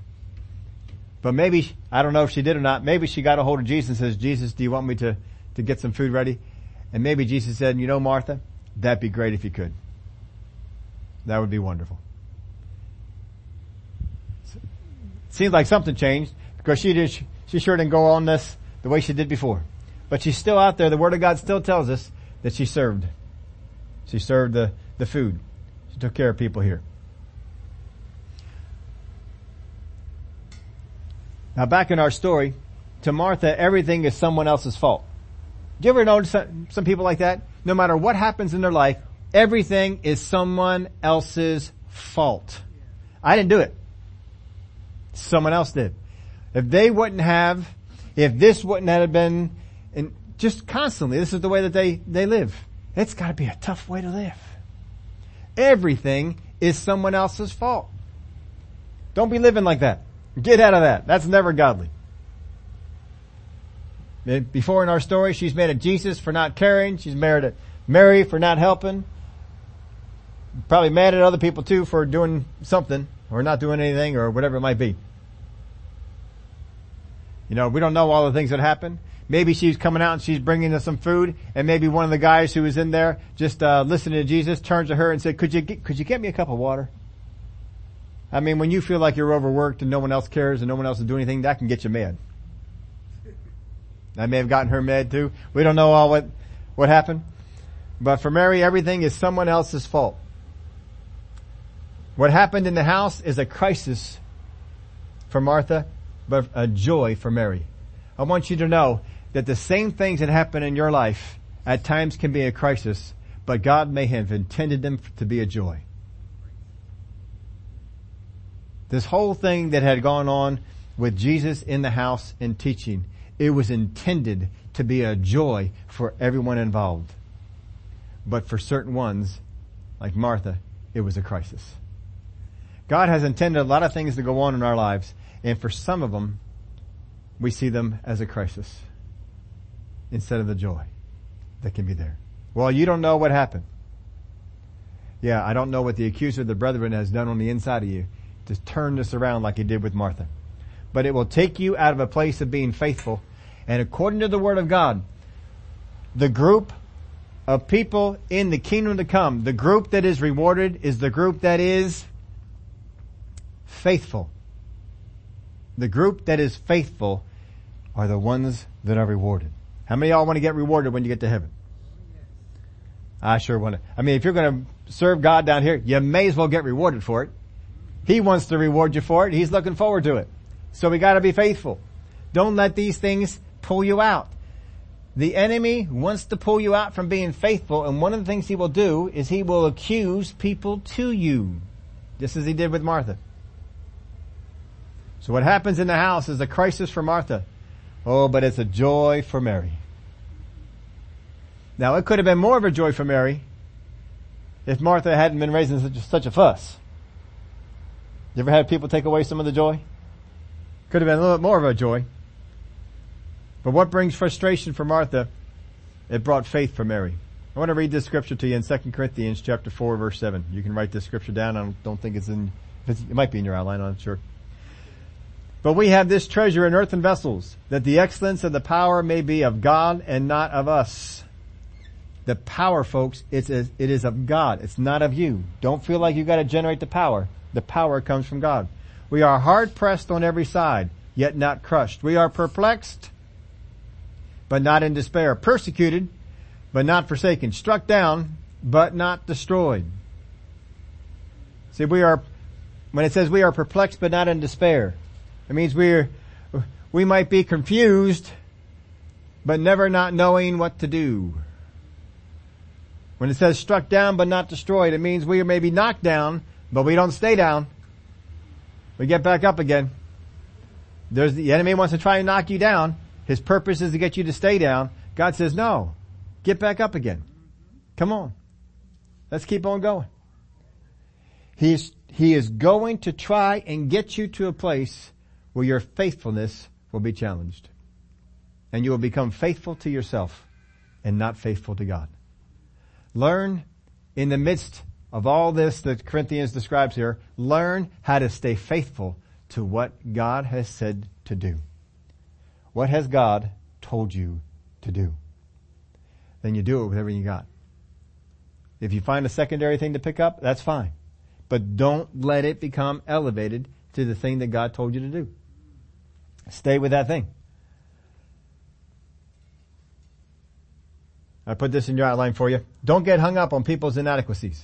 But maybe, I don't know if she did or not, maybe she got a hold of Jesus and says, Jesus, do you want me to, to get some food ready? And maybe Jesus said, you know Martha, that'd be great if you could. That would be wonderful. Seems like something changed because she did, she sure didn't go on this the way she did before. But she's still out there. The Word of God still tells us that she served. She served the, the food. She took care of people here. Now back in our story, to Martha, everything is someone else's fault. Do you ever notice some people like that? No matter what happens in their life, everything is someone else's fault. I didn't do it. Someone else did. If they wouldn't have, if this wouldn't have been, just constantly, this is the way that they, they live. It's gotta be a tough way to live. Everything is someone else's fault. Don't be living like that. Get out of that. That's never godly. Before in our story, she's mad at Jesus for not caring. She's mad at Mary for not helping. Probably mad at other people too for doing something or not doing anything or whatever it might be. You know, we don't know all the things that happen. Maybe she's coming out and she's bringing us some food, and maybe one of the guys who was in there just uh, listening to Jesus turns to her and said, "Could you get, could you get me a cup of water?" I mean, when you feel like you're overworked and no one else cares and no one else is doing anything, that can get you mad. That may have gotten her mad too. We don't know all what what happened, but for Mary, everything is someone else's fault. What happened in the house is a crisis for Martha but a joy for Mary. I want you to know that the same things that happen in your life at times can be a crisis, but God may have intended them to be a joy. This whole thing that had gone on with Jesus in the house and teaching, it was intended to be a joy for everyone involved. But for certain ones, like Martha, it was a crisis. God has intended a lot of things to go on in our lives, and for some of them, we see them as a crisis instead of the joy that can be there. Well, you don't know what happened. Yeah, I don't know what the accuser of the brethren has done on the inside of you to turn this around like he did with Martha. But it will take you out of a place of being faithful. And according to the word of God, the group of people in the kingdom to come, the group that is rewarded is the group that is faithful. The group that is faithful are the ones that are rewarded. How many y'all want to get rewarded when you get to heaven? I sure want to. I mean, if you're going to serve God down here, you may as well get rewarded for it. He wants to reward you for it. He's looking forward to it. So we gotta be faithful. Don't let these things pull you out. The enemy wants to pull you out from being faithful, and one of the things he will do is he will accuse people to you. Just as he did with Martha. So what happens in the house is a crisis for Martha. Oh, but it's a joy for Mary. Now it could have been more of a joy for Mary if Martha hadn't been raising such a, such a fuss. You ever had people take away some of the joy? Could have been a little bit more of a joy. But what brings frustration for Martha? It brought faith for Mary. I want to read this scripture to you in 2 Corinthians chapter 4 verse 7. You can write this scripture down. I don't think it's in, it might be in your outline, I'm sure. But we have this treasure in earthen vessels, that the excellence and the power may be of God and not of us. The power, folks, it's, it is of God. It's not of you. Don't feel like you gotta generate the power. The power comes from God. We are hard pressed on every side, yet not crushed. We are perplexed, but not in despair. Persecuted, but not forsaken. Struck down, but not destroyed. See, we are, when it says we are perplexed, but not in despair, it means we're, we might be confused, but never not knowing what to do. When it says struck down but not destroyed, it means we may be knocked down, but we don't stay down. We get back up again. There's the enemy wants to try and knock you down. His purpose is to get you to stay down. God says, no, get back up again. Come on. Let's keep on going. He's, he is going to try and get you to a place where your faithfulness will be challenged. And you will become faithful to yourself and not faithful to God. Learn in the midst of all this that Corinthians describes here, learn how to stay faithful to what God has said to do. What has God told you to do? Then you do it with everything you got. If you find a secondary thing to pick up, that's fine. But don't let it become elevated to the thing that God told you to do. Stay with that thing. I put this in your outline for you. Don't get hung up on people's inadequacies.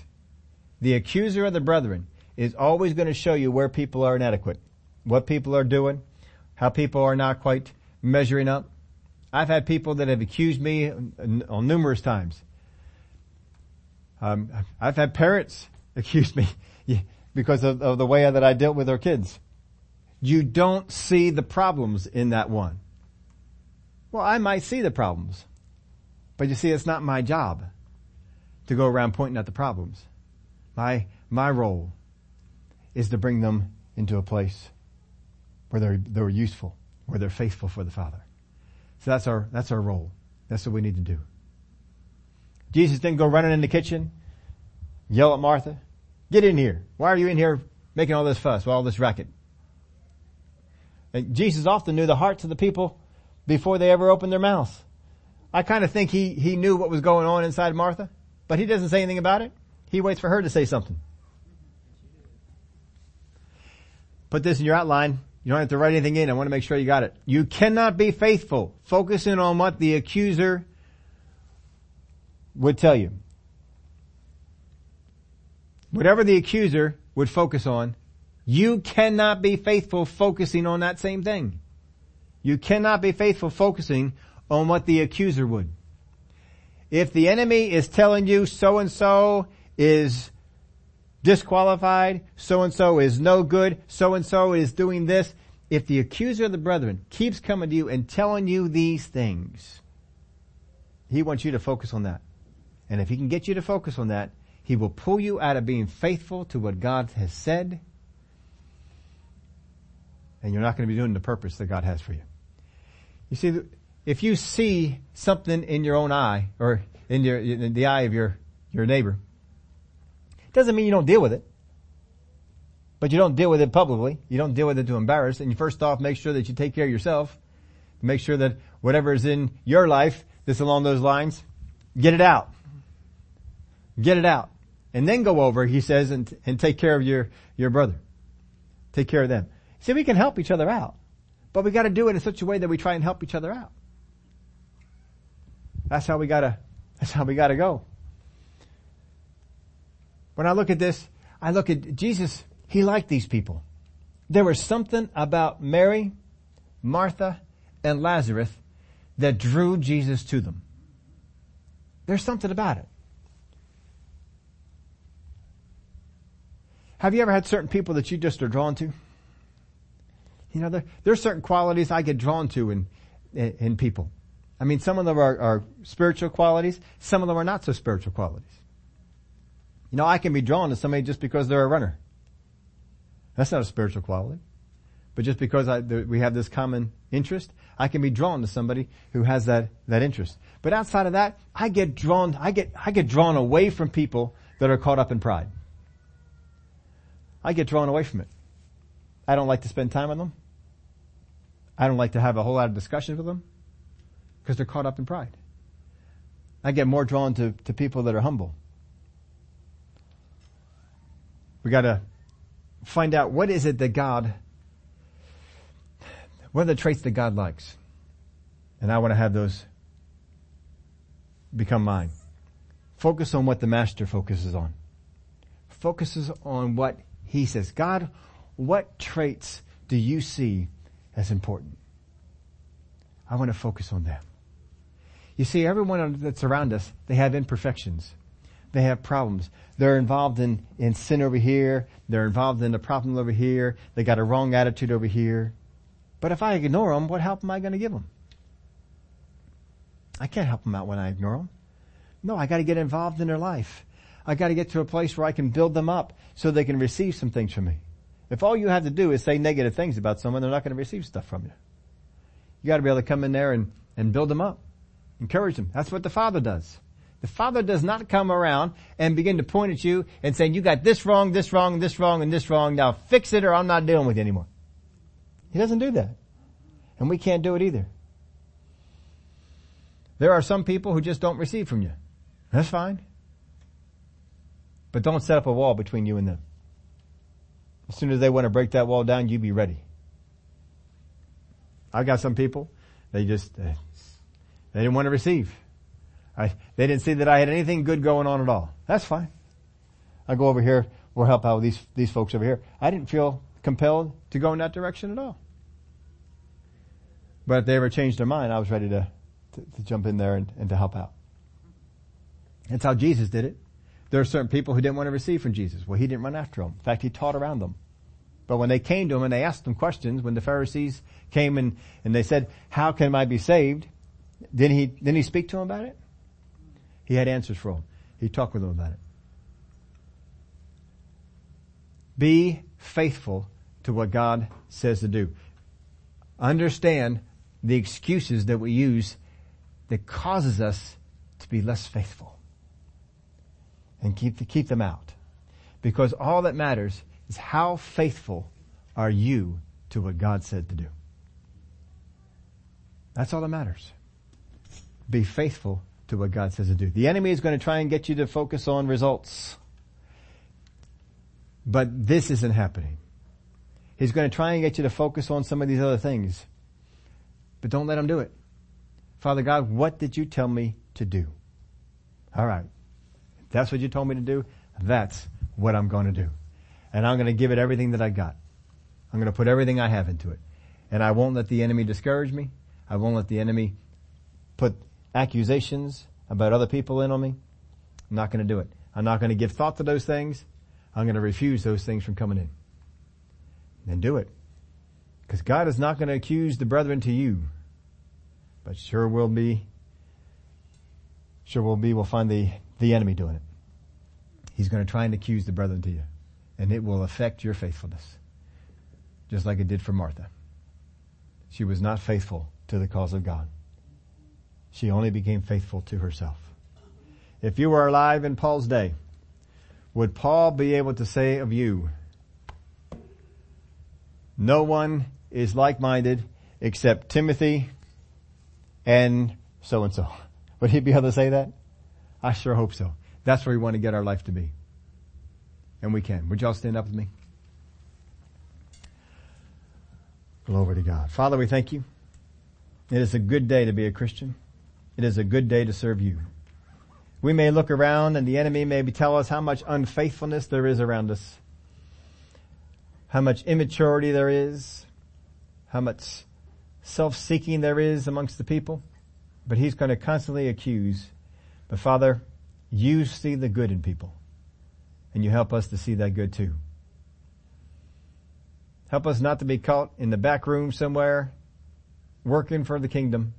The accuser of the brethren is always going to show you where people are inadequate, what people are doing, how people are not quite measuring up. I've had people that have accused me on numerous times. Um, I've had parents [laughs] accuse me [laughs] because of, of the way that I dealt with their kids. You don't see the problems in that one. Well, I might see the problems, but you see, it's not my job to go around pointing at the problems. My, my role is to bring them into a place where they're, they're useful, where they're faithful for the Father. So that's our, that's our role. That's what we need to do. Jesus didn't go running in the kitchen, yell at Martha, get in here. Why are you in here making all this fuss, all this racket? And Jesus often knew the hearts of the people before they ever opened their mouths. I kind of think he, he knew what was going on inside Martha, but he doesn't say anything about it. He waits for her to say something. Put this in your outline. You don't have to write anything in. I want to make sure you got it. You cannot be faithful focusing on what the accuser would tell you. Whatever the accuser would focus on, you cannot be faithful focusing on that same thing. You cannot be faithful focusing on what the accuser would. If the enemy is telling you so and so is disqualified, so and so is no good, so and so is doing this, if the accuser of the brethren keeps coming to you and telling you these things, he wants you to focus on that. And if he can get you to focus on that, he will pull you out of being faithful to what God has said. And you're not going to be doing the purpose that God has for you. You see, if you see something in your own eye or in, your, in the eye of your, your neighbor, doesn't mean you don't deal with it. But you don't deal with it publicly. You don't deal with it to embarrass. And you first off make sure that you take care of yourself. Make sure that whatever is in your life that's along those lines, get it out. Get it out. And then go over, he says, and, and take care of your, your brother. Take care of them. See, we can help each other out. But we gotta do it in such a way that we try and help each other out. That's how we gotta, that's how we gotta go. When I look at this, I look at Jesus, he liked these people. There was something about Mary, Martha, and Lazarus that drew Jesus to them. There's something about it. Have you ever had certain people that you just are drawn to? You know, there, are certain qualities I get drawn to in, in, in people. I mean, some of them are, are spiritual qualities, some of them are not so spiritual qualities. You know, I can be drawn to somebody just because they're a runner. That's not a spiritual quality. But just because I, we have this common interest, I can be drawn to somebody who has that, that interest. But outside of that, I get drawn, I get, I get drawn away from people that are caught up in pride. I get drawn away from it. I don't like to spend time with them. I don't like to have a whole lot of discussions with them because they're caught up in pride. I get more drawn to, to people that are humble. We gotta find out what is it that God, what are the traits that God likes? And I want to have those become mine. Focus on what the master focuses on. Focuses on what he says. God, what traits do you see as important? I want to focus on them. You see, everyone that's around us, they have imperfections. They have problems. They're involved in, in sin over here. They're involved in a problem over here. They got a wrong attitude over here. But if I ignore them, what help am I going to give them? I can't help them out when I ignore them. No, I got to get involved in their life. I got to get to a place where I can build them up so they can receive some things from me. If all you have to do is say negative things about someone, they're not going to receive stuff from you. You got to be able to come in there and, and build them up, encourage them. That's what the Father does. The Father does not come around and begin to point at you and saying, you got this wrong, this wrong, this wrong, and this wrong. Now fix it or I'm not dealing with you anymore. He doesn't do that. And we can't do it either. There are some people who just don't receive from you. That's fine. But don't set up a wall between you and them. As soon as they want to break that wall down, you be ready. I've got some people, they just, they didn't want to receive. I, they didn't see that I had anything good going on at all. That's fine. I go over here, we'll help out with these, these folks over here. I didn't feel compelled to go in that direction at all. But if they ever changed their mind, I was ready to, to, to jump in there and, and to help out. That's how Jesus did it. There are certain people who didn't want to receive from Jesus. Well, he didn't run after them. In fact, he taught around them. But when they came to him and they asked him questions, when the Pharisees came and, and they said, how can I be saved? Didn't he, didn't he speak to him about it? He had answers for him. He talked with him about it. Be faithful to what God says to do. Understand the excuses that we use that causes us to be less faithful. And keep, keep them out. Because all that matters is how faithful are you to what God said to do. That's all that matters. Be faithful to what God says to do. The enemy is going to try and get you to focus on results. But this isn't happening. He's going to try and get you to focus on some of these other things. But don't let him do it. Father God, what did you tell me to do? All right. If that's what you told me to do. That's what I'm going to do. And I'm going to give it everything that I got. I'm going to put everything I have into it. And I won't let the enemy discourage me. I won't let the enemy put accusations about other people in on me. I'm not going to do it. I'm not going to give thought to those things. I'm going to refuse those things from coming in. Then do it. Because God is not going to accuse the brethren to you, but sure will be, sure will be, we'll find the, the enemy doing it. He's going to try and accuse the brethren to you, and it will affect your faithfulness, just like it did for Martha. She was not faithful to the cause of God. She only became faithful to herself. If you were alive in Paul's day, would Paul be able to say of you, no one is like-minded except Timothy and so and so. Would he be able to say that? I sure hope so. That's where we want to get our life to be. And we can. Would y'all stand up with me? Glory to God. Father, we thank you. It is a good day to be a Christian. It is a good day to serve you. We may look around and the enemy may tell us how much unfaithfulness there is around us, how much immaturity there is, how much self-seeking there is amongst the people, but he's going to constantly accuse. But Father, you see the good in people and you help us to see that good too. Help us not to be caught in the back room somewhere working for the kingdom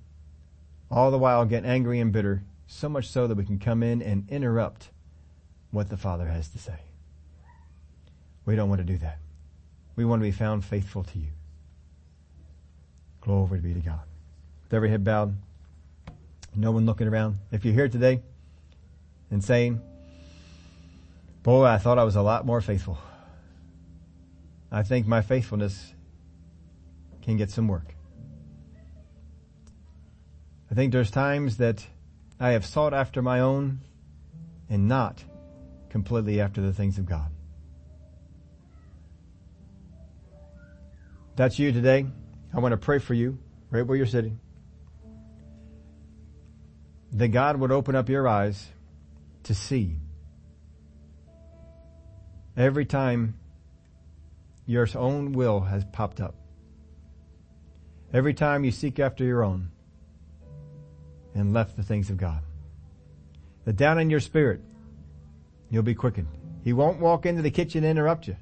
all the while get angry and bitter, so much so that we can come in and interrupt what the Father has to say. We don't want to do that. We want to be found faithful to you. Glory be to God. With every head bowed, no one looking around. If you're here today and saying, boy, I thought I was a lot more faithful. I think my faithfulness can get some work. I think there's times that I have sought after my own and not completely after the things of God. That's you today. I want to pray for you right where you're sitting. That God would open up your eyes to see every time your own will has popped up. Every time you seek after your own and left the things of God. That down in your spirit, you'll be quickened. He won't walk into the kitchen and interrupt you.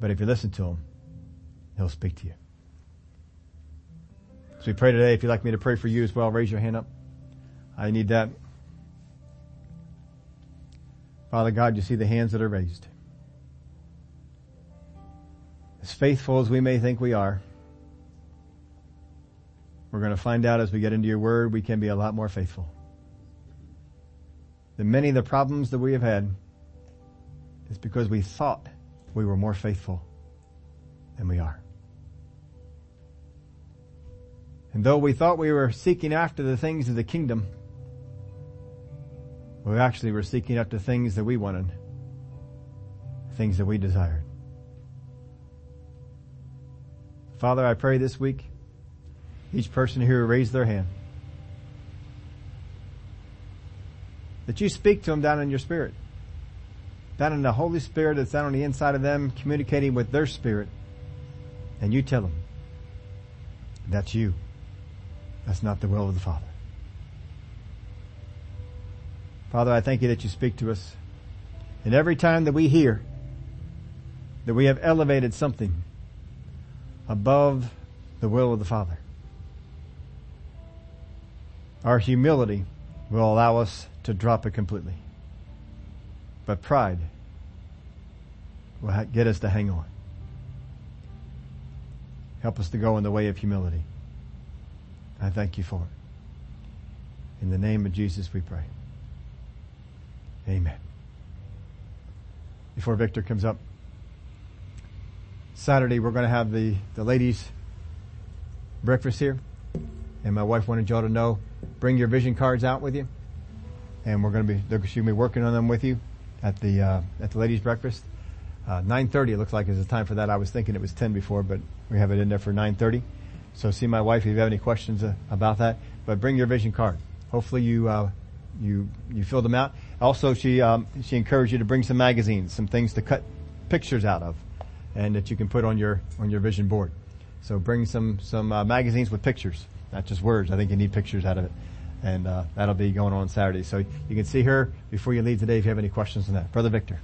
But if you listen to him, he'll speak to you. So we pray today, if you'd like me to pray for you as well, raise your hand up. I need that. Father God, you see the hands that are raised. as faithful as we may think we are, we're going to find out as we get into your word, we can be a lot more faithful. That many of the problems that we have had is because we thought we were more faithful than we are. And though we thought we were seeking after the things of the kingdom, we actually were seeking after things that we wanted, things that we desired. Father, I pray this week, each person here raised their hand, that you speak to them down in your spirit, down in the Holy Spirit that's down on the inside of them, communicating with their spirit, and you tell them, that's you. That's not the will of the Father. Father, I thank you that you speak to us. And every time that we hear that we have elevated something above the will of the Father, our humility will allow us to drop it completely. But pride will get us to hang on. Help us to go in the way of humility. I thank you for it. In the name of Jesus we pray. Amen. Before Victor comes up, Saturday we're going to have the, the ladies breakfast here. And my wife wanted y'all to know, bring your vision cards out with you. And we're going to be, they're going to be working on them with you at the, uh, at the ladies breakfast. Uh, 9.30 it looks like is the time for that. I was thinking it was 10 before, but we have it in there for 9.30. So see my wife if you have any questions uh, about that. But bring your vision card. Hopefully you uh, you you filled them out. Also, she um, she encouraged you to bring some magazines, some things to cut pictures out of, and that you can put on your on your vision board. So bring some some uh, magazines with pictures, not just words. I think you need pictures out of it, and uh, that'll be going on Saturday. So you can see her before you leave today if you have any questions on that, Brother Victor.